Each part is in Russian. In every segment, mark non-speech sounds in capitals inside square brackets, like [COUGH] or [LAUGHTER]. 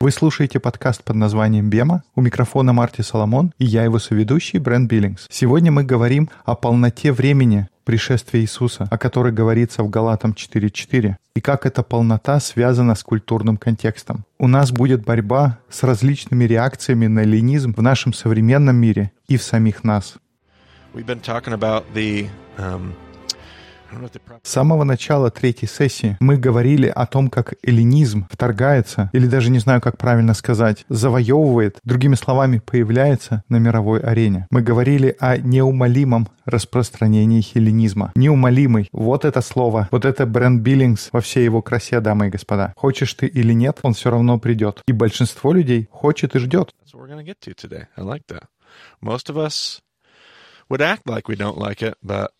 Вы слушаете подкаст под названием «Бема». У микрофона Марти Соломон и я его соведущий Брент Биллингс. Сегодня мы говорим о полноте времени пришествия Иисуса, о которой говорится в Галатам 4.4, и как эта полнота связана с культурным контекстом. У нас будет борьба с различными реакциями на ленизм в нашем современном мире и в самих нас. We've been talking about the um, С самого начала третьей сессии мы говорили о том, как эллинизм вторгается, или даже не знаю, как правильно сказать, завоевывает, другими словами, появляется на мировой арене. Мы говорили о неумолимом распространении хелленизма. Неумолимый. Вот это слово. Вот это бренд Биллингс во всей его красе, дамы и господа. Хочешь ты или нет, он все равно придет. И большинство людей хочет и ждет. Most of us would act like we don't like it, but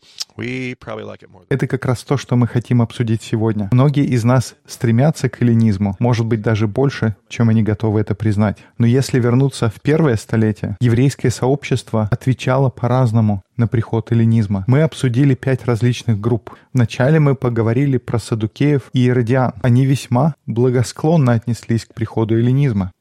Это как раз то, что мы хотим обсудить сегодня. Многие из нас стремятся к эллинизму, может быть, даже больше, чем они готовы это признать. Но если вернуться в первое столетие, еврейское сообщество отвечало по-разному на приход эллинизма. Мы обсудили пять различных групп. Вначале мы поговорили про садукеев и иродиан. Они весьма благосклонно отнеслись к приходу эллинизма.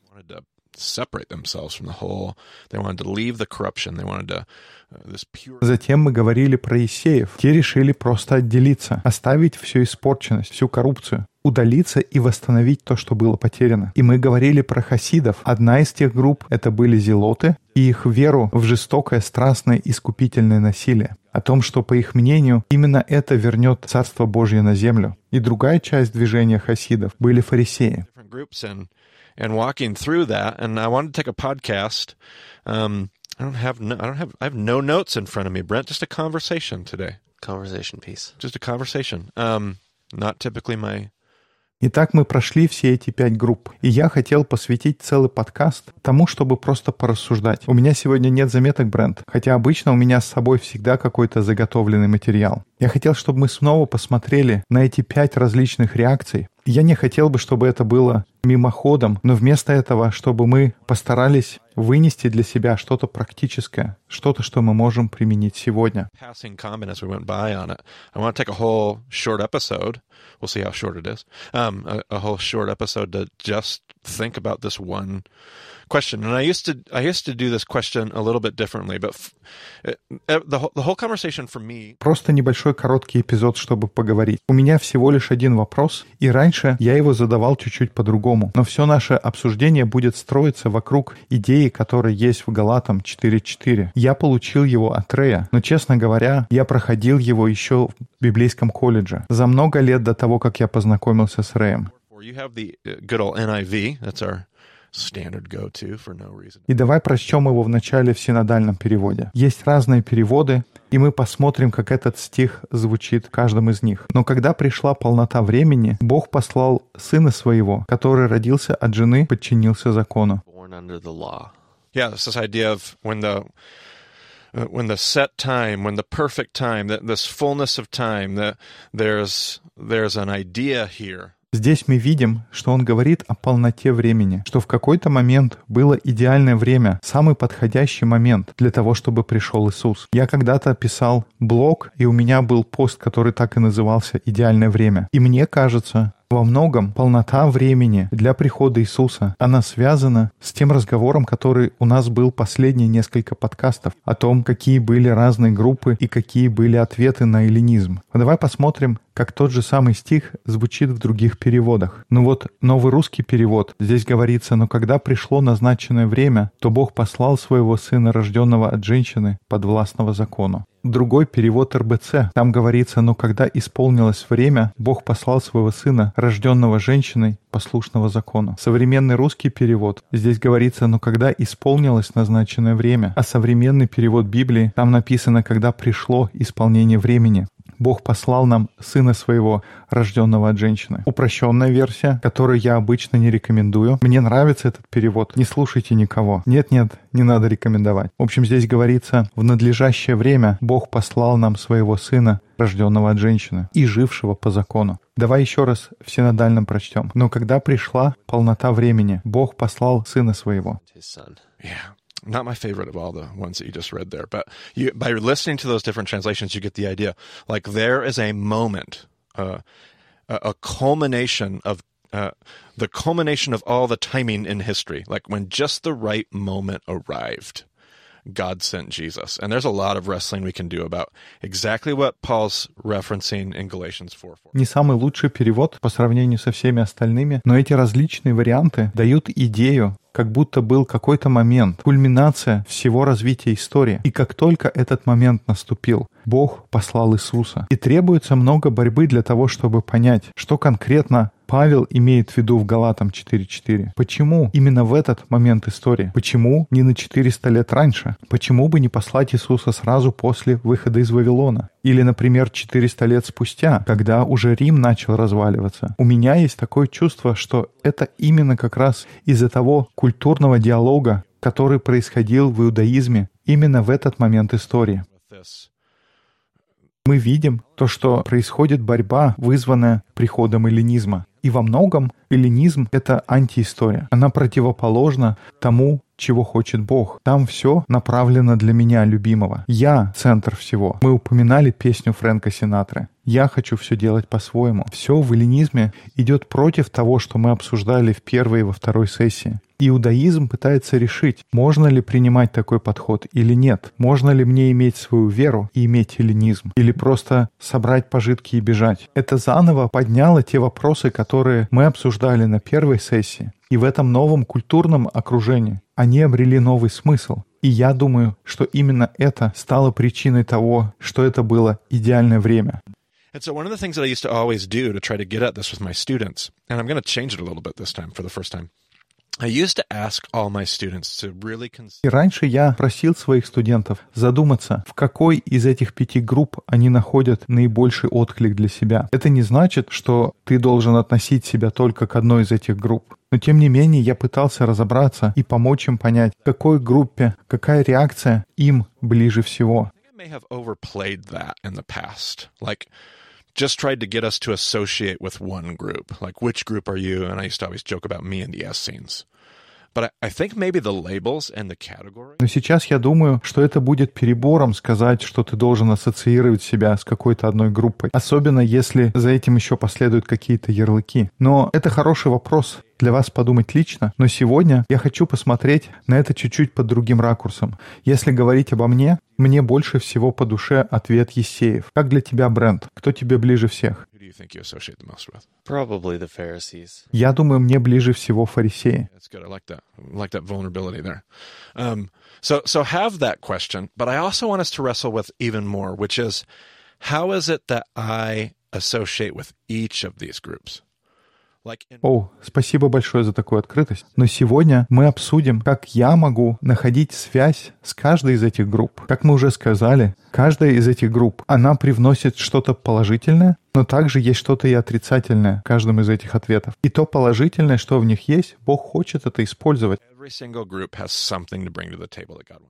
Затем мы говорили про Исеев. Те решили просто отделиться, оставить всю испорченность, всю коррупцию, удалиться и восстановить то, что было потеряно. И мы говорили про хасидов. Одна из тех групп — это были зелоты и их веру в жестокое, страстное, искупительное насилие. О том, что, по их мнению, именно это вернет Царство Божье на землю. И другая часть движения хасидов были фарисеи. And walking through that. And I wanted to take a podcast. Um, I don't have no, I don't have I have no notes in front of me, Brent. Just a conversation today. conversation piece. Just a conversation. Um, not typically my Итак, мы прошли все эти пять групп, и я хотел посвятить целый подкаст тому, чтобы просто порассуждать. У меня сегодня нет заметок, Брент, хотя обычно у меня с собой всегда какой-то заготовленный материал. Я хотел, чтобы мы снова посмотрели на эти пять различных реакций. Я не хотел бы, чтобы это было мимоходом, но вместо этого, чтобы мы постарались вынести для себя что-то практическое, что-то, что мы можем применить сегодня. Think about this one question. And I used to I used to do this question a little bit differently, but the the whole conversation for me Просто небольшой короткий эпизод, чтобы поговорить. У меня всего лишь один вопрос, и раньше я его задавал чуть-чуть по-другому. Но все наше обсуждение будет строиться вокруг идеи, которая есть в Галатам 4.4. Я получил его от Рея, но, честно говоря, я проходил его еще в библейском колледже. За много лет до того, как я познакомился с Рэем. Or you have the good old NIV. That's our standard go-to for no reason. И давай прочтем его в начале в синодальном переводе. Есть разные переводы, и мы посмотрим, как этот стих звучит в каждом из них. Но когда пришла полнота времени, Бог послал Сына Своего, который родился от жены, подчинился закону. Yeah, it's this idea of when the uh, when the set time, when the perfect time, that this fullness of time, that there's there's an idea here Здесь мы видим, что он говорит о полноте времени, что в какой-то момент было идеальное время, самый подходящий момент для того, чтобы пришел Иисус. Я когда-то писал блог, и у меня был пост, который так и назывался «Идеальное время». И мне кажется, во многом полнота времени для прихода Иисуса, она связана с тем разговором, который у нас был последние несколько подкастов, о том, какие были разные группы и какие были ответы на эллинизм. Давай посмотрим, как тот же самый стих звучит в других переводах. Ну вот, новый русский перевод. Здесь говорится, но когда пришло назначенное время, то Бог послал своего Сына, рожденного от женщины, подвластного закону. Другой перевод РБЦ. Там говорится, но когда исполнилось время, Бог послал своего Сына, рожденного женщиной, послушного закону. Современный русский перевод. Здесь говорится, но когда исполнилось назначенное время. А современный перевод Библии, там написано, когда пришло исполнение времени. Бог послал нам Сына Своего, рожденного от женщины. Упрощенная версия, которую я обычно не рекомендую. Мне нравится этот перевод. Не слушайте никого. Нет-нет, не надо рекомендовать. В общем, здесь говорится, в надлежащее время Бог послал нам Своего Сына, рожденного от женщины и жившего по закону. Давай еще раз в синодальном прочтем. Но когда пришла полнота времени, Бог послал Сына Своего. Yeah. Not my favorite of all the ones that you just read there, but you, by listening to those different translations, you get the idea. Like there is a moment, uh, a, culmination of uh, the culmination of all the timing in history, like when just the right moment arrived. God sent Jesus. And there's a lot of wrestling we can do about exactly what Paul's referencing in Galatians 4. 4. Не самый лучший перевод по сравнению со всеми остальными, но эти различные варианты дают идею, как будто был какой-то момент, кульминация всего развития истории. И как только этот момент наступил, Бог послал Иисуса. И требуется много борьбы для того, чтобы понять, что конкретно Павел имеет в виду в Галатам 4.4. Почему именно в этот момент истории? Почему не на 400 лет раньше? Почему бы не послать Иисуса сразу после выхода из Вавилона? Или, например, 400 лет спустя, когда уже Рим начал разваливаться. У меня есть такое чувство, что это именно как раз из-за того культурного диалога, который происходил в иудаизме именно в этот момент истории. Мы видим то, что происходит борьба, вызванная приходом эллинизма. И во многом эллинизм — это антиистория. Она противоположна тому, чего хочет Бог. Там все направлено для меня, любимого. Я — центр всего. Мы упоминали песню Фрэнка Синатры. Я хочу все делать по-своему. Все в эллинизме идет против того, что мы обсуждали в первой и во второй сессии. Иудаизм пытается решить, можно ли принимать такой подход или нет. Можно ли мне иметь свою веру и иметь эллинизм? Или просто собрать пожитки и бежать? Это заново подняло те вопросы, которые мы обсуждали на первой сессии. И в этом новом культурном окружении они обрели новый смысл. И я думаю, что именно это стало причиной того, что это было идеальное время. And so, one of the things that I used to always do to try to get at this with my students, and I'm going to change it a little bit this time for the first time, И раньше я просил своих студентов задуматься, в какой из этих пяти групп они находят наибольший отклик для себя. Это не значит, что ты должен относить себя только к одной из этих групп. Но тем не менее я пытался разобраться и помочь им понять, к какой группе, какая реакция им ближе всего. Just tried to get us to associate with one group. Like, which group are you? And I used to always joke about me and the S Но сейчас я думаю, что это будет перебором сказать, что ты должен ассоциировать себя с какой-то одной группой. Особенно если за этим еще последуют какие-то ярлыки. Но это хороший вопрос для вас подумать лично, но сегодня я хочу посмотреть на это чуть-чуть под другим ракурсом. Если говорить обо мне, мне больше всего по душе ответ Есеев. Как для тебя, Брент? Кто тебе ближе всех? Я думаю, мне ближе всего фарисеи. That's good. I like that. I like that vulnerability there. Um, so, so have that question, but I also want us to wrestle with even more, which is, how is it that I associate with each of these groups? Like, in, О, спасибо большое за такую открытость. Но сегодня мы обсудим, как я могу находить связь с каждой из этих групп. Как мы уже сказали, каждая из этих групп, она привносит что-то положительное, но также есть что-то и отрицательное в каждом из этих ответов. И то положительное, что в них есть, Бог хочет это использовать.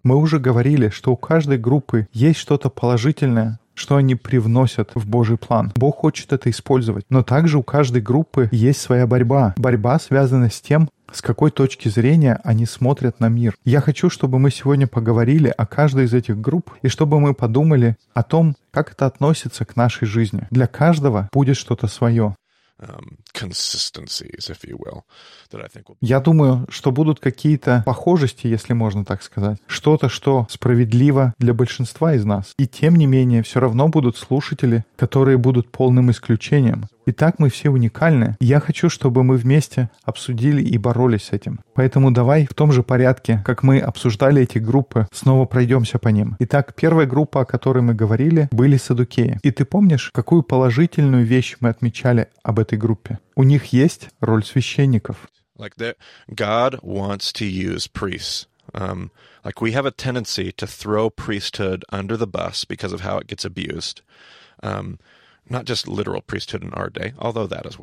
Мы уже говорили, что у каждой группы есть что-то положительное, что они привносят в Божий план. Бог хочет это использовать. Но также у каждой группы есть своя борьба. Борьба связана с тем, с какой точки зрения они смотрят на мир. Я хочу, чтобы мы сегодня поговорили о каждой из этих групп и чтобы мы подумали о том, как это относится к нашей жизни. Для каждого будет что-то свое. Will Я думаю, что будут какие-то похожести, если можно так сказать. Что-то, что справедливо для большинства из нас. И тем не менее, все равно будут слушатели, которые будут полным исключением. Итак, мы все уникальны. Я хочу, чтобы мы вместе обсудили и боролись с этим. Поэтому давай в том же порядке, как мы обсуждали эти группы, снова пройдемся по ним. Итак, первая группа, о которой мы говорили, были садукеи. И ты помнишь, какую положительную вещь мы отмечали об этой группе? У них есть роль священников. like that God wants to use priests. Um, like we have a tendency to throw priesthood under the bus because of how it gets abused. Um, not just literal priesthood in our day, although that as.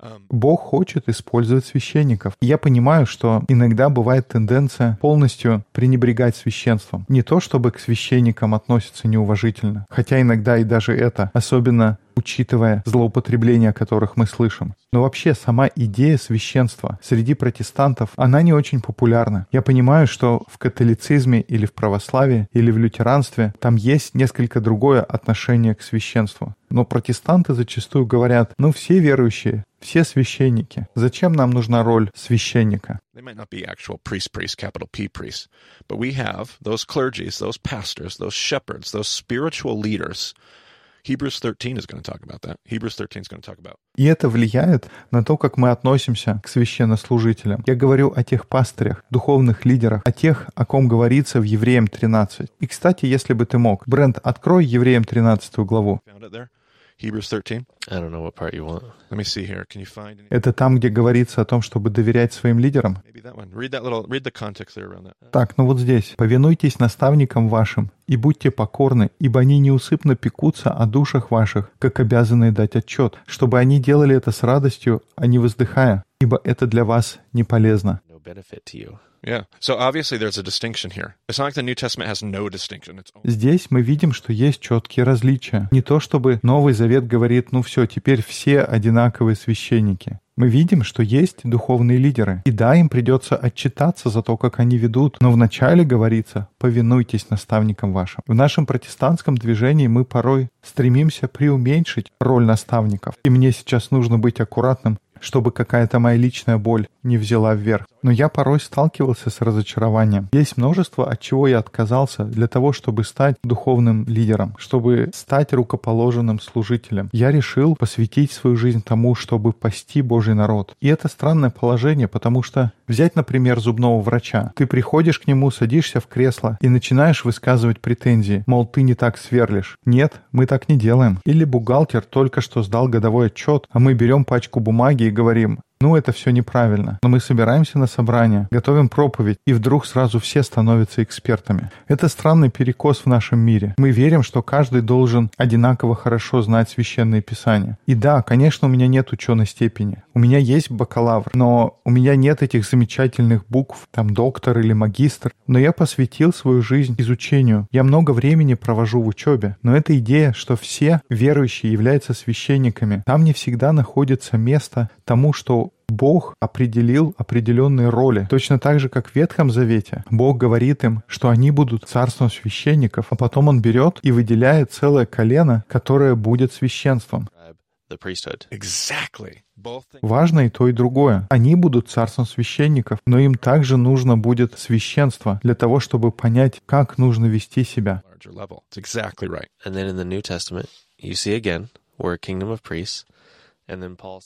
Um, Бог хочет использовать священников. Я понимаю, что иногда бывает тенденция полностью пренебрегать священством. Не то, чтобы к священникам относятся неуважительно, хотя иногда и даже это, особенно учитывая злоупотребления, о которых мы слышим. Но вообще сама идея священства среди протестантов, она не очень популярна. Я понимаю, что в католицизме или в православии или в лютеранстве там есть несколько другое отношение к священству. Но протестанты зачастую говорят, ну все верующие, все священники. Зачем нам нужна роль священника? They might not be actual priest, priest, capital P priests, but we have those clergies, those pastors, those shepherds, those spiritual leaders. Hebrews 13 is going to talk about that. Hebrews 13 is going to talk about. И это влияет на то, как мы относимся к священнослужителям. Я говорю о тех пастырях, духовных лидерах, о тех, о ком говорится в Евреям 13. И, кстати, если бы ты мог, Брент, открой Евреям 13 главу. Found it there? Hebrews 13. I don't know what part you want. Let me see here. Can you find any? Это там, где говорится о том, чтобы доверять своим лидерам. Maybe that one. Read that little. Read the context there around that. Так, ну вот здесь. «Повинуйтесь наставникам вашим, и будьте покорны, ибо они неусыпно пекутся о душах ваших, как обязанные дать отчет, чтобы они делали это с радостью, а не воздыхая, ибо это для вас не полезно». Benefit to you. Yeah. So obviously there's a distinction here. It's not like the New Testament has no distinction. It's Здесь мы видим, что есть четкие различия. Не то чтобы Новый Завет говорит, ну все, теперь все одинаковые священники. Мы видим, что есть духовные лидеры. И да, им придется отчитаться за то, как они ведут. Но вначале говорится, повинуйтесь наставникам вашим. В нашем протестантском движении мы порой стремимся преуменьшить роль наставников. И мне сейчас нужно быть аккуратным, чтобы какая-то моя личная боль не взяла вверх. Но я порой сталкивался с разочарованием. Есть множество, от чего я отказался для того, чтобы стать духовным лидером, чтобы стать рукоположенным служителем. Я решил посвятить свою жизнь тому, чтобы пасти Божий народ. И это странное положение, потому что взять, например, зубного врача. Ты приходишь к нему, садишься в кресло и начинаешь высказывать претензии, мол, ты не так сверлишь. Нет, мы так не делаем. Или бухгалтер только что сдал годовой отчет, а мы берем пачку бумаги и говорим, ну, это все неправильно. Но мы собираемся на собрание, готовим проповедь, и вдруг сразу все становятся экспертами. Это странный перекос в нашем мире. Мы верим, что каждый должен одинаково хорошо знать священные писания. И да, конечно, у меня нет ученой степени. У меня есть бакалавр, но у меня нет этих замечательных букв, там доктор или магистр. Но я посвятил свою жизнь изучению. Я много времени провожу в учебе. Но эта идея, что все верующие являются священниками, там не всегда находится место тому, что Бог определил определенные роли. Точно так же, как в Ветхом Завете. Бог говорит им, что они будут царством священников, а потом Он берет и выделяет целое колено, которое будет священством. Exactly. Важно и то, и другое. Они будут царством священников, но им также нужно будет священство для того, чтобы понять, как нужно вести себя. Larger level. It's exactly right. And then in the New Testament, you see again, we're a kingdom of priests.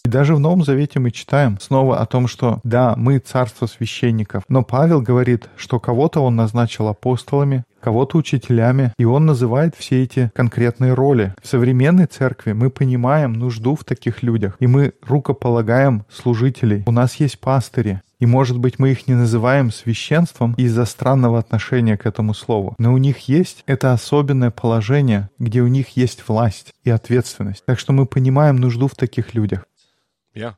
И даже в Новом Завете мы читаем снова о том, что да, мы царство священников, но Павел говорит, что кого-то он назначил апостолами, кого-то учителями, и он называет все эти конкретные роли. В современной церкви мы понимаем нужду в таких людях, и мы рукополагаем служителей. У нас есть пастыри, и, может быть, мы их не называем священством из-за странного отношения к этому слову. Но у них есть это особенное положение, где у них есть власть и ответственность. Так что мы понимаем нужду в таких людях. Yeah.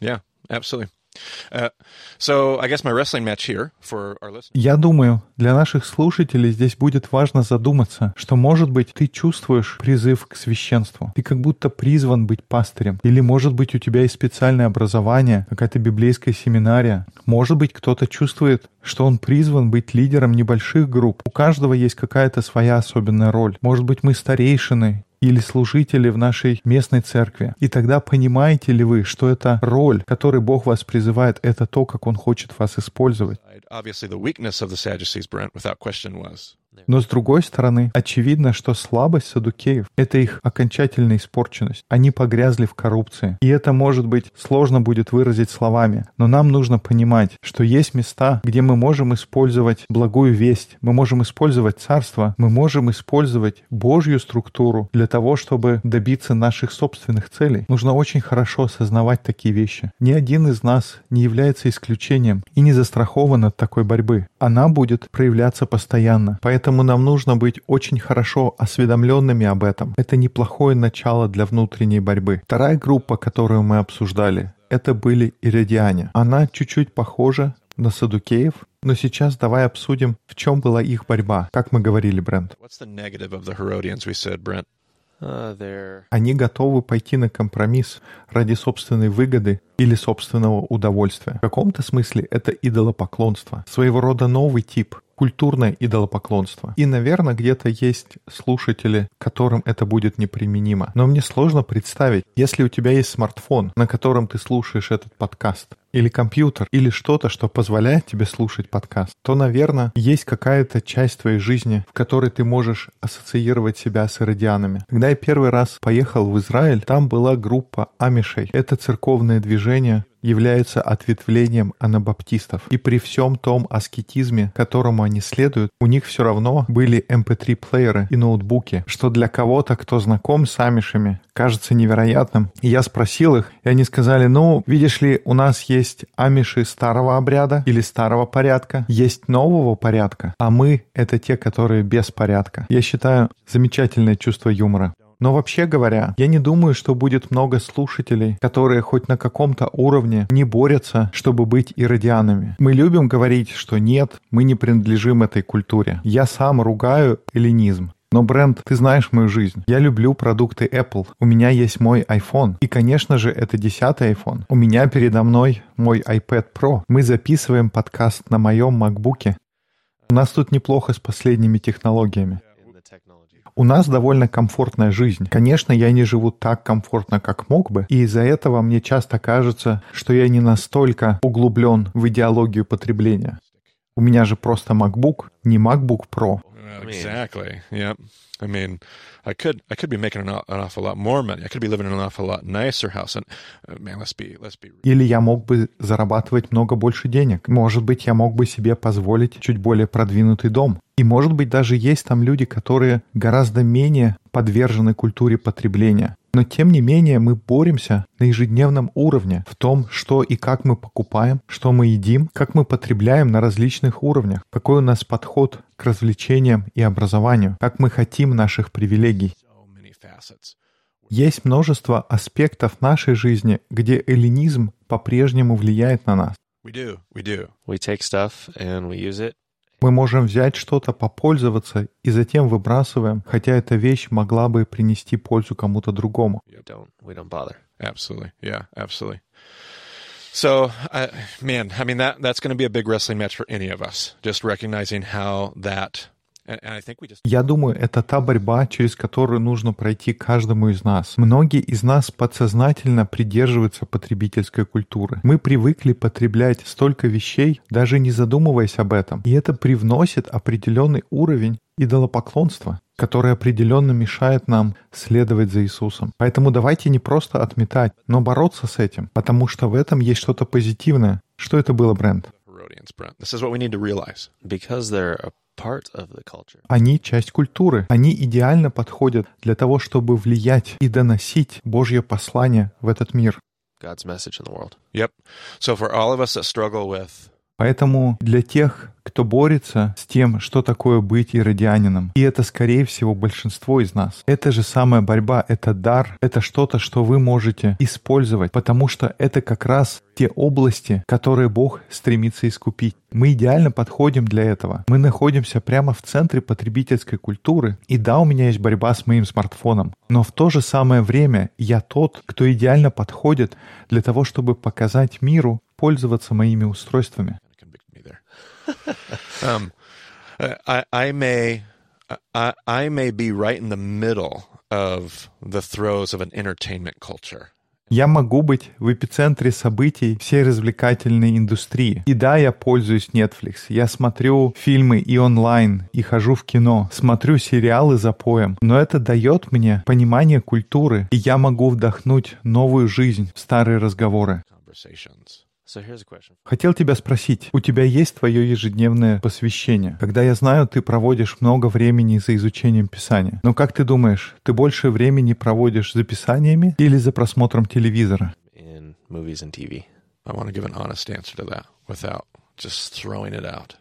Yeah, absolutely. Я думаю, для наших слушателей здесь будет важно задуматься, что, может быть, ты чувствуешь призыв к священству. Ты как будто призван быть пастырем. Или, может быть, у тебя есть специальное образование, какая-то библейская семинария. Может быть, кто-то чувствует, что он призван быть лидером небольших групп. У каждого есть какая-то своя особенная роль. Может быть, мы старейшины или служители в нашей местной церкви. И тогда понимаете ли вы, что это роль, которой Бог вас призывает, это то, как Он хочет вас использовать. Но с другой стороны, очевидно, что слабость садукеев — это их окончательная испорченность. Они погрязли в коррупции. И это, может быть, сложно будет выразить словами, но нам нужно понимать, что есть места, где мы можем использовать благую весть, мы можем использовать царство, мы можем использовать Божью структуру для того, чтобы добиться наших собственных целей. Нужно очень хорошо осознавать такие вещи. Ни один из нас не является исключением и не застрахован от такой борьбы. Она будет проявляться постоянно. Поэтому нам нужно быть очень хорошо осведомленными об этом. Это неплохое начало для внутренней борьбы. Вторая группа, которую мы обсуждали, это были иридиане. Она чуть-чуть похожа на садукеев, но сейчас давай обсудим, в чем была их борьба. Как мы говорили, Брент. Uh, Они готовы пойти на компромисс ради собственной выгоды или собственного удовольствия. В каком-то смысле это идолопоклонство. Своего рода новый тип культурное идолопоклонство. И, наверное, где-то есть слушатели, которым это будет неприменимо. Но мне сложно представить, если у тебя есть смартфон, на котором ты слушаешь этот подкаст, или компьютер, или что-то, что позволяет тебе слушать подкаст, то, наверное, есть какая-то часть твоей жизни, в которой ты можешь ассоциировать себя с иродианами. Когда я первый раз поехал в Израиль, там была группа амишей. Это церковное движение, является ответвлением анабаптистов. И при всем том аскетизме, которому они следуют, у них все равно были MP3-плееры эм и ноутбуки, что для кого-то, кто знаком с амишами, кажется невероятным. И я спросил их, и они сказали, ну, видишь ли, у нас есть амиши старого обряда или старого порядка, есть нового порядка, а мы — это те, которые без порядка. Я считаю, замечательное чувство юмора. Но вообще говоря, я не думаю, что будет много слушателей, которые хоть на каком-то уровне не борются, чтобы быть иродианами. Мы любим говорить, что нет, мы не принадлежим этой культуре. Я сам ругаю эллинизм. Но, Бренд, ты знаешь мою жизнь. Я люблю продукты Apple. У меня есть мой iPhone. И, конечно же, это десятый iPhone. У меня передо мной мой iPad Pro. Мы записываем подкаст на моем MacBook. У нас тут неплохо с последними технологиями. У нас довольно комфортная жизнь. Конечно, я не живу так комфортно, как мог бы, и из-за этого мне часто кажется, что я не настолько углублен в идеологию потребления. У меня же просто MacBook, не MacBook Pro. Exactly. Yep. I mean, I could I could be making an, an awful lot more money. I could be living in an awful lot nicer house. And uh, man, let's be let's be. Или я мог бы зарабатывать много больше денег. Может быть, я мог бы себе позволить чуть более продвинутый дом. И может быть, даже есть там люди, которые гораздо менее подвержены культуре потребления. Но тем не менее мы боремся на ежедневном уровне в том, что и как мы покупаем, что мы едим, как мы потребляем на различных уровнях, какой у нас подход к развлечениям и образованию, как мы хотим наших привилегий. Есть множество аспектов нашей жизни, где эллинизм по-прежнему влияет на нас. We do. We do. We take stuff and we use it. Мы можем взять что-то, попользоваться и затем выбрасываем, хотя эта вещь могла бы принести пользу кому-то другому. So, uh, man, I mean that that's going to be a big wrestling match for any of us. Just recognizing how that, Я думаю, это та борьба, через которую нужно пройти каждому из нас. Многие из нас подсознательно придерживаются потребительской культуры. Мы привыкли потреблять столько вещей, даже не задумываясь об этом. И это привносит определенный уровень идолопоклонства, который определенно мешает нам следовать за Иисусом. Поэтому давайте не просто отметать, но бороться с этим, потому что в этом есть что-то позитивное. Что это было, Брент? Because they're a part of the culture. Они часть культуры. Они идеально подходят для того, чтобы влиять и доносить Божье послание в этот мир. God's message in the world. Yep. So for all of us that struggle with Поэтому для тех, кто борется с тем, что такое быть иродианином, и это, скорее всего, большинство из нас, это же самая борьба, это дар, это что-то, что вы можете использовать, потому что это как раз те области, которые Бог стремится искупить. Мы идеально подходим для этого. Мы находимся прямо в центре потребительской культуры. И да, у меня есть борьба с моим смартфоном, но в то же самое время я тот, кто идеально подходит для того, чтобы показать миру пользоваться моими устройствами. [LAUGHS] um, I, I may, I, I may be right in the middle of the throes of an entertainment culture. Я могу быть в эпицентре событий всей развлекательной индустрии. И да, я пользуюсь Netflix. Я смотрю фильмы и онлайн, и хожу в кино, смотрю сериалы за поем. Но это дает мне понимание культуры, и я могу вдохнуть новую жизнь в старые разговоры. Conversations. Хотел тебя спросить, у тебя есть твое ежедневное посвящение? Когда я знаю, ты проводишь много времени за изучением Писания. Но как ты думаешь, ты больше времени проводишь за Писаниями или за просмотром телевизора? In movies and TV. I want to give an honest answer to that without just throwing it out.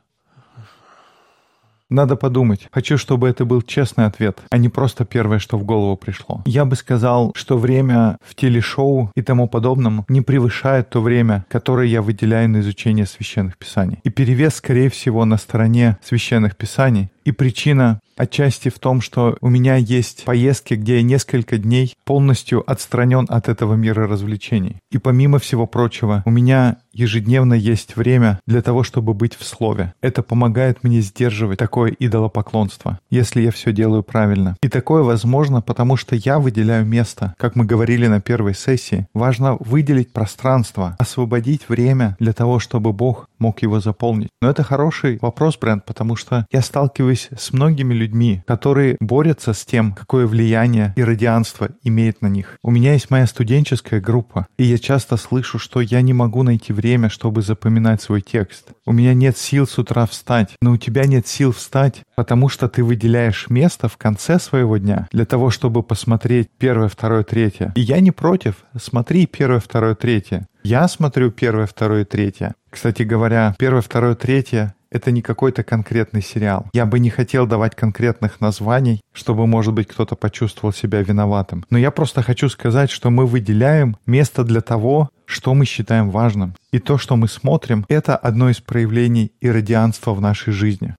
Надо подумать. Хочу, чтобы это был честный ответ, а не просто первое, что в голову пришло. Я бы сказал, что время в телешоу и тому подобном не превышает то время, которое я выделяю на изучение священных писаний. И перевес, скорее всего, на стороне священных писаний, И причина отчасти в том, что у меня есть поездки, где я несколько дней полностью отстранен от этого мира развлечений. И помимо всего прочего, у меня ежедневно есть время для того, чтобы быть в слове. Это помогает мне сдерживать такое идолопоклонство, если я все делаю правильно. И такое возможно, потому что я выделяю место, как мы говорили на первой сессии. Важно выделить пространство, освободить время для того, чтобы Бог мог его заполнить. Но это хороший вопрос, Брент, потому что я сталкиваюсь с многими людьми, которые борются с тем, какое влияние иррадианство имеет на них. У меня есть моя студенческая группа, и я часто слышу, что я не могу найти время, чтобы запоминать свой текст. У меня нет сил с утра встать, но у тебя нет сил встать, потому что ты выделяешь место в конце своего дня для того, чтобы посмотреть первое, второе, третье. И я не против. Смотри первое, второе, третье. Я смотрю первое, второе, третье. Кстати говоря, первое, второе, третье это не какой-то конкретный сериал. Я бы не хотел давать конкретных названий, чтобы, может быть, кто-то почувствовал себя виноватым. Но я просто хочу сказать, что мы выделяем место для того, что мы считаем важным. И то, что мы смотрим, это одно из проявлений иррадианства в нашей жизни.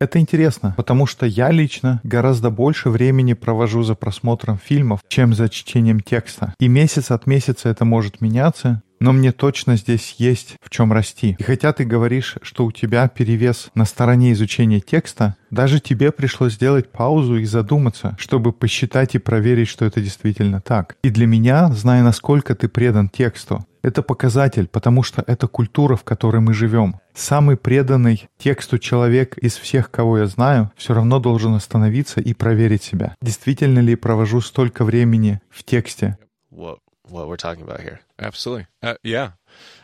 Это интересно, потому что я лично гораздо больше времени провожу за просмотром фильмов, чем за чтением текста. И месяц от месяца это может меняться, но мне точно здесь есть в чем расти. И хотя ты говоришь, что у тебя перевес на стороне изучения текста, даже тебе пришлось сделать паузу и задуматься, чтобы посчитать и проверить, что это действительно так. И для меня, зная, насколько ты предан тексту, это показатель, потому что это культура, в которой мы живем. Самый преданный тексту человек из всех, кого я знаю, все равно должен остановиться и проверить себя. Действительно ли провожу столько времени в тексте? What what we're talking about here. Absolutely. Uh, yeah.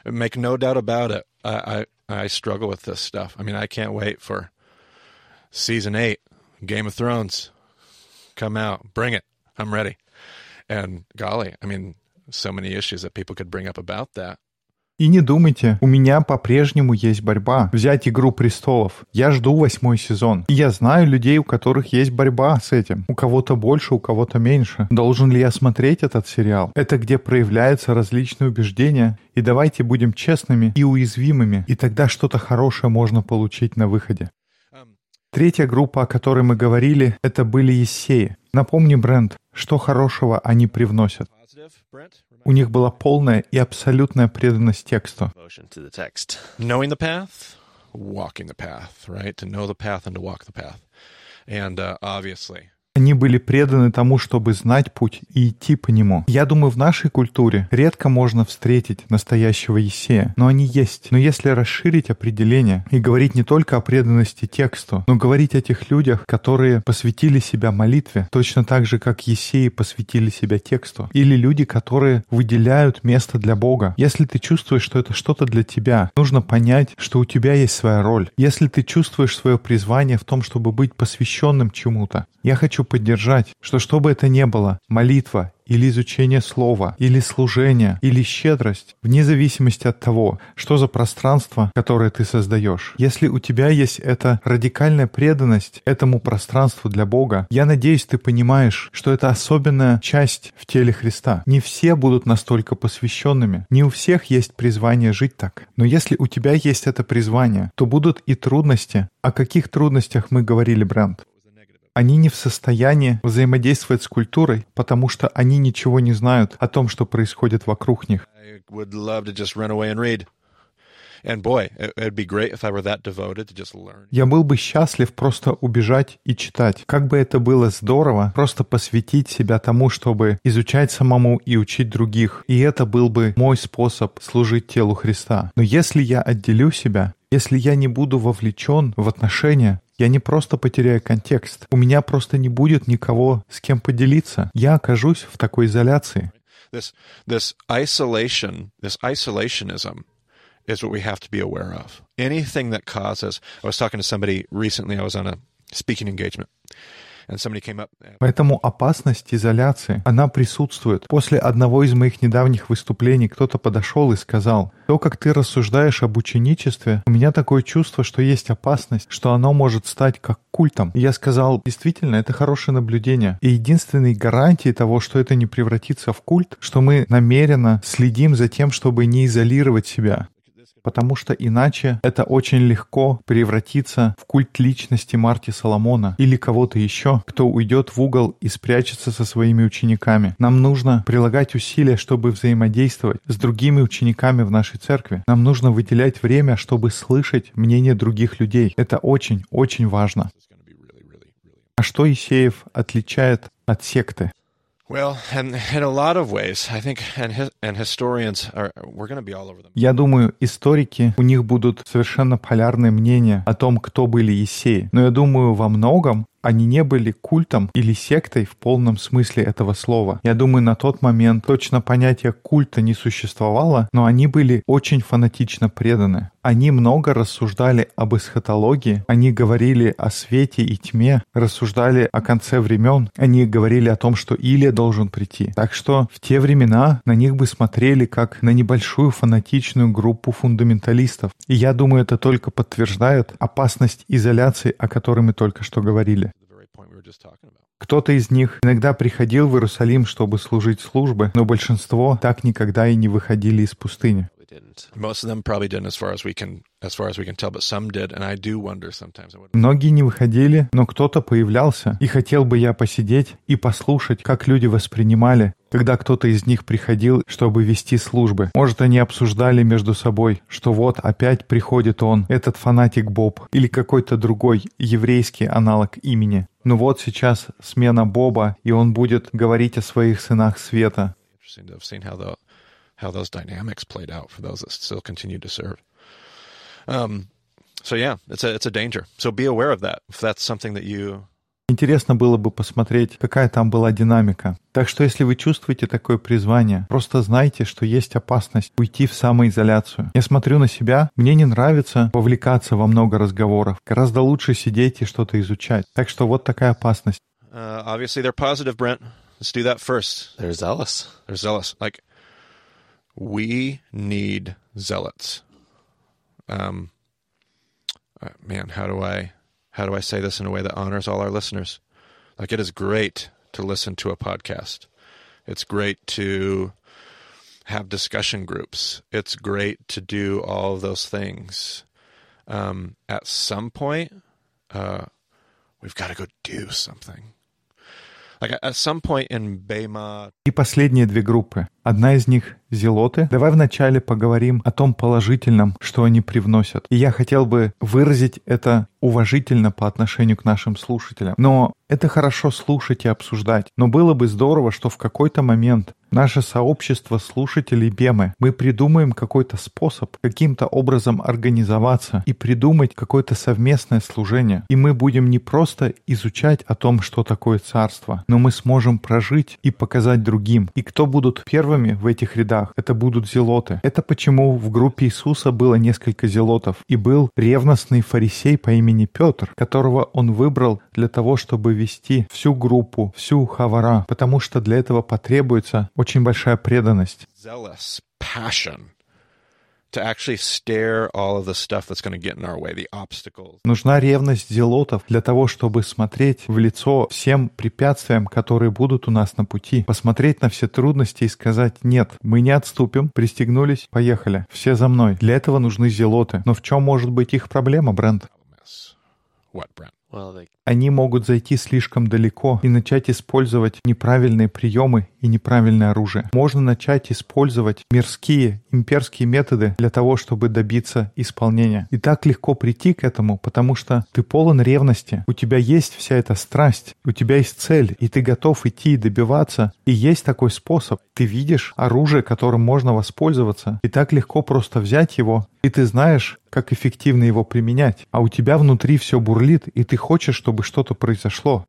Make no doubt about it. I, I, I struggle with this stuff. I mean, I can't wait for season eight, Game of Thrones, come out. Bring it. I'm ready. And golly, I mean, so many issues that people could bring up about that. И не думайте, у меня по-прежнему есть борьба. Взять «Игру престолов». Я жду восьмой сезон. И я знаю людей, у которых есть борьба с этим. У кого-то больше, у кого-то меньше. Должен ли я смотреть этот сериал? Это где проявляются различные убеждения. И давайте будем честными и уязвимыми. И тогда что-то хорошее можно получить на выходе. Третья группа, о которой мы говорили, это были Ессеи. Напомни, Брент, что хорошего они привносят. У них была полная и абсолютная преданность тексту. Knowing the path, walking the path, right? To know the path and to walk the path. And uh, obviously, они были преданы тому, чтобы знать путь и идти по нему. Я думаю, в нашей культуре редко можно встретить настоящего Есея, но они есть. Но если расширить определение и говорить не только о преданности тексту, но говорить о тех людях, которые посвятили себя молитве, точно так же, как Есеи посвятили себя тексту, или люди, которые выделяют место для Бога. Если ты чувствуешь, что это что-то для тебя, нужно понять, что у тебя есть своя роль. Если ты чувствуешь свое призвание в том, чтобы быть посвященным чему-то, я хочу поддержать, что что бы это ни было, молитва или изучение слова, или служение, или щедрость, вне зависимости от того, что за пространство, которое ты создаешь. Если у тебя есть эта радикальная преданность этому пространству для Бога, я надеюсь, ты понимаешь, что это особенная часть в теле Христа. Не все будут настолько посвященными, не у всех есть призвание жить так. Но если у тебя есть это призвание, то будут и трудности. О каких трудностях мы говорили, Брент? Они не в состоянии взаимодействовать с культурой, потому что они ничего не знают о том, что происходит вокруг них. Я был бы счастлив просто убежать и читать. Как бы это было здорово, просто посвятить себя тому, чтобы изучать самому и учить других. И это был бы мой способ служить телу Христа. Но если я отделю себя, если я не буду вовлечен в отношения, я не просто потеряю контекст. У меня просто не будет никого, с кем поделиться. Я окажусь в такой изоляции. This, this isolation, this isolationism is what we have to be aware of. Anything that causes, I was talking to somebody recently, I was on a speaking engagement. Поэтому опасность изоляции, она присутствует. После одного из моих недавних выступлений кто-то подошел и сказал, то, как ты рассуждаешь об ученичестве, у меня такое чувство, что есть опасность, что оно может стать как культом. И я сказал, действительно, это хорошее наблюдение. И единственной гарантией того, что это не превратится в культ, что мы намеренно следим за тем, чтобы не изолировать себя. Потому что иначе это очень легко превратиться в культ личности Марти Соломона или кого-то еще, кто уйдет в угол и спрячется со своими учениками. Нам нужно прилагать усилия, чтобы взаимодействовать с другими учениками в нашей церкви. Нам нужно выделять время, чтобы слышать мнение других людей. Это очень, очень важно. А что Исеев отличает от секты? Я думаю, историки, у них будут совершенно полярные мнения о том, кто были Есеи. Но я думаю, во многом они не были культом или сектой в полном смысле этого слова. Я думаю, на тот момент точно понятие культа не существовало, но они были очень фанатично преданы. Они много рассуждали об эсхатологии, они говорили о свете и тьме, рассуждали о конце времен, они говорили о том, что Илия должен прийти. Так что в те времена на них бы смотрели как на небольшую фанатичную группу фундаменталистов. И я думаю, это только подтверждает опасность изоляции, о которой мы только что говорили. Кто-то из них иногда приходил в Иерусалим, чтобы служить службы, но большинство так никогда и не выходили из пустыни. Многие не выходили, но кто-то появлялся, и хотел бы я посидеть и послушать, как люди воспринимали, когда кто-то из них приходил, чтобы вести службы. Может, они обсуждали между собой, что вот опять приходит он, этот фанатик Боб, или какой-то другой еврейский аналог имени. Ну вот сейчас смена Боба, и он будет говорить о своих сынах света how those dynamics played out for those that still continue to serve. Um, so yeah, it's a it's a danger. So be aware of that. If that's something that you Интересно было бы посмотреть, какая там была динамика. Так что если вы чувствуете такое призвание, просто знайте, что есть опасность уйти в самоизоляцию. Я смотрю на себя, мне не нравится вовлекаться во много разговоров. Гораздо лучше сидеть и что-то изучать. Так что вот такая опасность. Uh, obviously they're positive, Brent. Let's do that first. They're zealous. They're zealous. Like we need zealots. Um, uh, man, how do I how do I say this in a way that honors all our listeners? Like it is great to listen to a podcast. It's great to have discussion groups. It's great to do all of those things. Um, at some point, uh, we've got to go do something. Like at some point in Bema. И последние две группы. Одна из них — зелоты. Давай вначале поговорим о том положительном, что они привносят. И я хотел бы выразить это уважительно по отношению к нашим слушателям. Но это хорошо слушать и обсуждать. Но было бы здорово, что в какой-то момент наше сообщество слушателей Бемы, мы придумаем какой-то способ каким-то образом организоваться и придумать какое-то совместное служение. И мы будем не просто изучать о том, что такое царство, но мы сможем прожить и показать другим. И кто будут первыми в этих рядах? Это будут зелоты. Это почему в группе Иисуса было несколько зелотов. И был ревностный фарисей по имени Петр, которого он выбрал для того, чтобы вести всю группу, всю хавара, потому что для этого потребуется очень большая преданность. Zealous passion to actually stare all of the stuff that's going to get in our way, the obstacles. Нужна ревность зелотов для того, чтобы смотреть в лицо всем препятствиям, которые будут у нас на пути, посмотреть на все трудности и сказать «нет, мы не отступим, пристегнулись, поехали, все за мной». Для этого нужны зелоты. Но в чем может быть их проблема, Брент? What, Brent? Они могут зайти слишком далеко и начать использовать неправильные приемы и неправильное оружие. Можно начать использовать мирские, имперские методы для того, чтобы добиться исполнения. И так легко прийти к этому, потому что ты полон ревности, у тебя есть вся эта страсть, у тебя есть цель, и ты готов идти и добиваться. И есть такой способ. Ты видишь оружие, которым можно воспользоваться, и так легко просто взять его, и ты знаешь, как эффективно его применять. А у тебя внутри все бурлит, и ты хочешь, чтобы что-то произошло.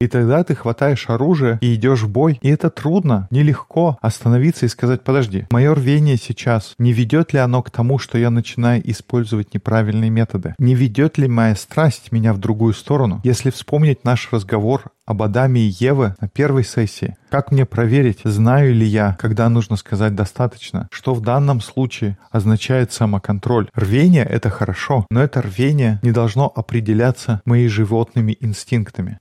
И тогда ты хватаешь оружие и идешь в бой. И это трудно, нелегко остановиться и сказать, подожди, мое рвение сейчас, не ведет ли оно к тому, что я начинаю использовать неправильные методы? Не ведет ли моя страсть меня в другую сторону? Если вспомнить наш разговор об Адаме и Еве на первой сессии. Как мне проверить, знаю ли я, когда нужно сказать «достаточно», что в данном случае означает самоконтроль. Рвение — это хорошо, но это рвение не должно определяться моими животными инстинктами.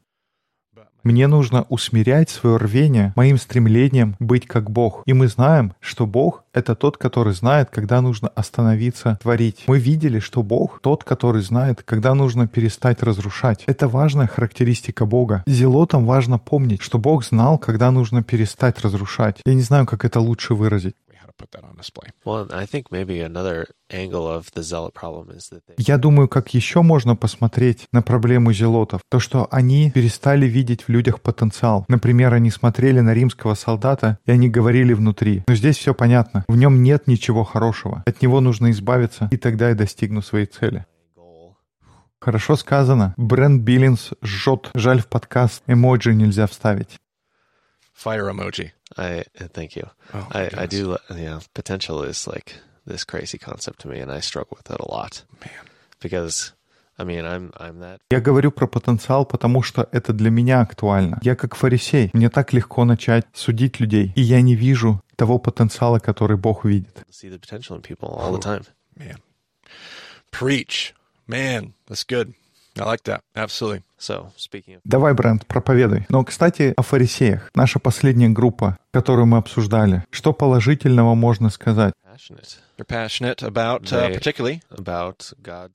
Мне нужно усмирять свое рвение моим стремлением быть как Бог. И мы знаем, что Бог — это тот, который знает, когда нужно остановиться творить. Мы видели, что Бог — тот, который знает, когда нужно перестать разрушать. Это важная характеристика Бога. Зелотам важно помнить, что Бог знал, когда нужно перестать разрушать. Я не знаю, как это лучше выразить. Put that on display. Well, I think maybe another angle of the zealot problem is that they Я думаю, как еще можно посмотреть на проблему зелотов. То, что они перестали видеть в людях потенциал. Например, они смотрели на римского солдата, и они говорили внутри. Но здесь все понятно. В нем нет ничего хорошего. От него нужно избавиться, и тогда я достигну своей цели. Хорошо сказано. Брент Биллинс жжет. Жаль, в подкаст эмоджи нельзя вставить. Fire emoji. I uh, thank you. Oh, I, I do. Yeah, potential is like this crazy concept to me, and I struggle with it a lot Man. because, I mean, I'm I'm that Я говорю про потенциал, потому что это для меня актуально. Я как фарисей. Мне так легко начать судить людей. И я не вижу того потенциала, который Бог видит. see the potential in people all the time. Man. Preach. Man, that's good. I like that. Absolutely. Давай, Брент, проповедуй. Но, кстати, о фарисеях. Наша последняя группа, которую мы обсуждали. Что положительного можно сказать? Passionate They're passionate about, uh,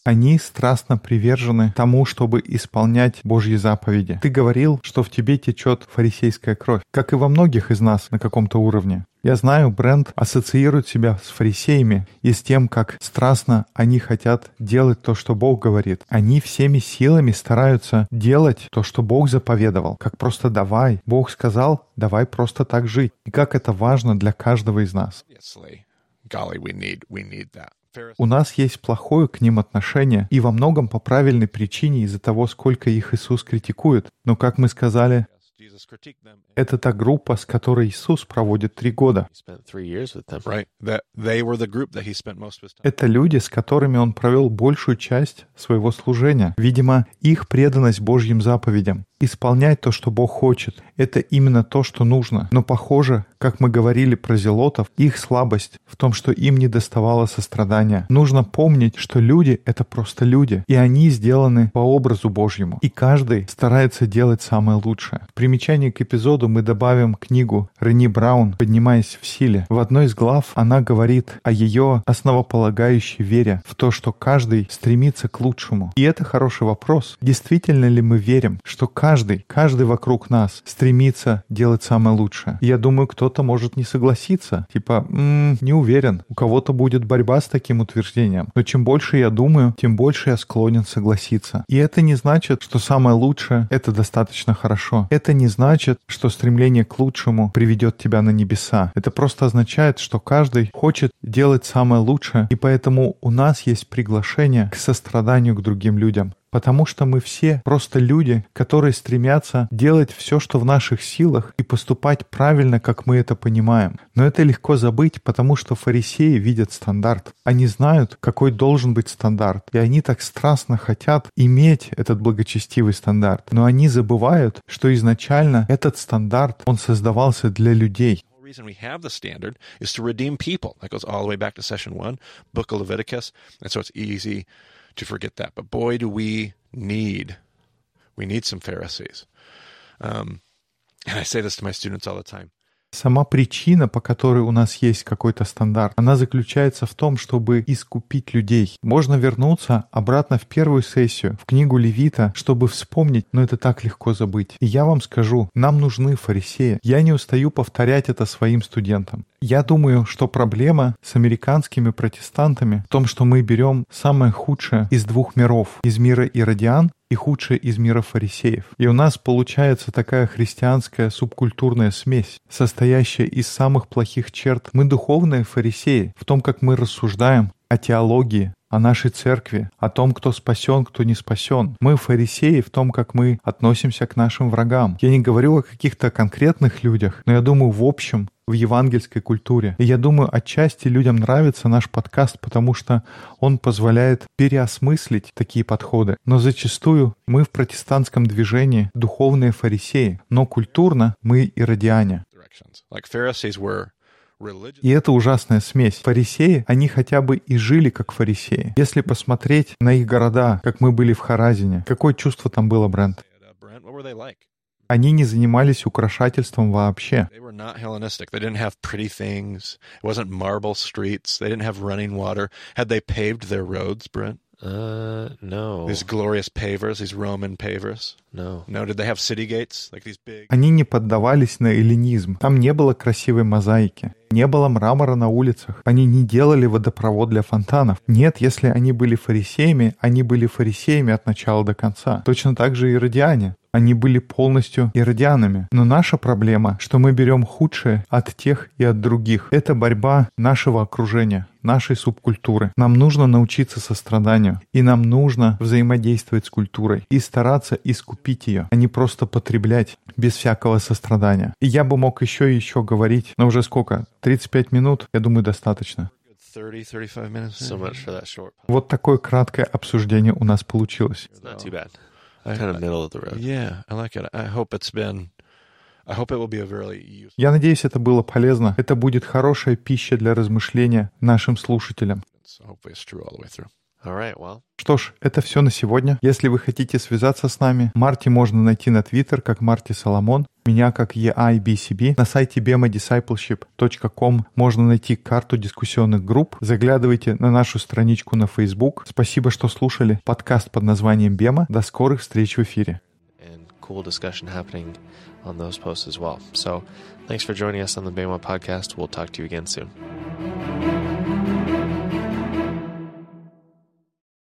Они страстно привержены тому, чтобы исполнять Божьи заповеди. Ты говорил, что в тебе течет фарисейская кровь, как и во многих из нас на каком-то уровне. Я знаю, Брент ассоциирует себя с фарисеями и с тем, как страстно они хотят делать то, что Бог говорит. Они всеми силами стараются делать то, что Бог заповедовал. Как просто давай. Бог сказал, давай просто так жить. И как это важно для каждого из нас. Golly, we need we need that. У нас есть плохое к ним отношение, и во многом по правильной причине из-за того, сколько их Иисус критикует. Но, как мы сказали, это та группа, с которой Иисус проводит три года. he spent three years with them. right? That they were the group that he spent most of his time. Это люди, с которыми он провел большую часть своего служения. Видимо, их преданность Божьим заповедям, исполнять то, что Бог хочет, это именно то, что нужно. Но похоже, как мы говорили про зелотов, их слабость в том, что им не доставало сострадания. Нужно помнить, что люди — это просто люди, и они сделаны по образу Божьему. И каждый старается делать самое лучшее. В примечании к эпизоду мы добавим книгу Рени Браун «Поднимаясь в силе». В одной из глав она говорит о ее основополагающей вере в то, что каждый стремится к лучшему. И это хороший вопрос. Действительно ли мы верим, что каждый, каждый вокруг нас стремится делать самое лучшее? Я думаю, кто-то может не согласиться. Типа, «М, не уверен. У кого-то будет борьба с таким утверждением. Но чем больше я думаю, тем больше я склонен согласиться. И это не значит, что самое лучшее — это достаточно хорошо. Это не значит, что стремление к лучшему приведет тебя на небеса. Это просто означает, что каждый хочет делать самое лучшее, и поэтому у нас есть приглашение к состраданию к другим людям. Потому что мы все просто люди, которые стремятся делать все, что в наших силах, и поступать правильно, как мы это понимаем. Но это легко забыть, потому что фарисеи видят стандарт. Они знают, какой должен быть стандарт. И они так страстно хотят иметь этот благочестивый стандарт. Но они забывают, что изначально этот стандарт, он создавался для людей. Reason we have the standard is to redeem people. That goes all the way back to session one, book of Leviticus. And so it's easy to forget that. But boy, do we need, we need some Pharisees. Um, and I say this to my students all the time. Сама причина, по которой у нас есть какой-то стандарт, она заключается в том, чтобы искупить людей. Можно вернуться обратно в первую сессию, в книгу Левита, чтобы вспомнить, но это так легко забыть. И я вам скажу, нам нужны фарисеи. Я не устаю повторять это своим студентам. Я думаю, что проблема с американскими протестантами в том, что мы берем самое худшее из двух миров, из мира иродиан и худшее из мира фарисеев. И у нас получается такая христианская субкультурная смесь, состоящая из самых плохих черт. Мы духовные фарисеи в том, как мы рассуждаем о теологии, о нашей церкви, о том, кто спасен, кто не спасен. Мы фарисеи в том, как мы относимся к нашим врагам. Я не говорю о каких-то конкретных людях, но я думаю в общем, в евангельской культуре. И я думаю, отчасти людям нравится наш подкаст, потому что он позволяет переосмыслить такие подходы. Но зачастую мы в протестантском движении духовные фарисеи, но культурно мы иродиане. И это ужасная смесь. Фарисеи, они хотя бы и жили как фарисеи. Если посмотреть на их города, как мы были в Харазине, какое чувство там было, Брент? Uh? Они не занимались украшательством вообще. Uh, no. These glorious pavers, these Roman pavers? No. No, did they have city gates? Like these big. Они не поддавались на эллинизм. Там не было красивой мозаики. Не было мрамора на улицах. Они не делали водопровод для фонтанов. Нет, если они были фарисеями, они были фарисеями от начала до конца. Точно так же и иродиане. Они были полностью иродианами. Но наша проблема, что мы берем худшее от тех и от других. Это борьба нашего окружения, нашей субкультуры. Нам нужно научиться состраданию. И нам нужно взаимодействовать с культурой и стараться искупить ее, а не просто потреблять без всякого сострадания. И я бы мог еще и еще говорить, но уже сколько? 35 минут? Я думаю, достаточно. 30, 35 minutes. So much for that short. Вот такое краткое обсуждение у нас получилось. Я надеюсь, это было полезно. Это будет хорошая пища для размышления нашим слушателям. So right. Well, Что ж, это все на сегодня. Если вы хотите связаться с нами, Марти можно найти на Твиттер как Марти Соломон, меня как EIBCB. На сайте bemadiscipleship.com можно найти карту дискуссионных групп. Заглядывайте на нашу страничку на Facebook. Спасибо, что слушали подкаст под названием Бема. До скорых встреч в эфире. cool discussion happening on those posts as well. So, thanks for joining us on the Bama podcast. We'll talk to you again soon.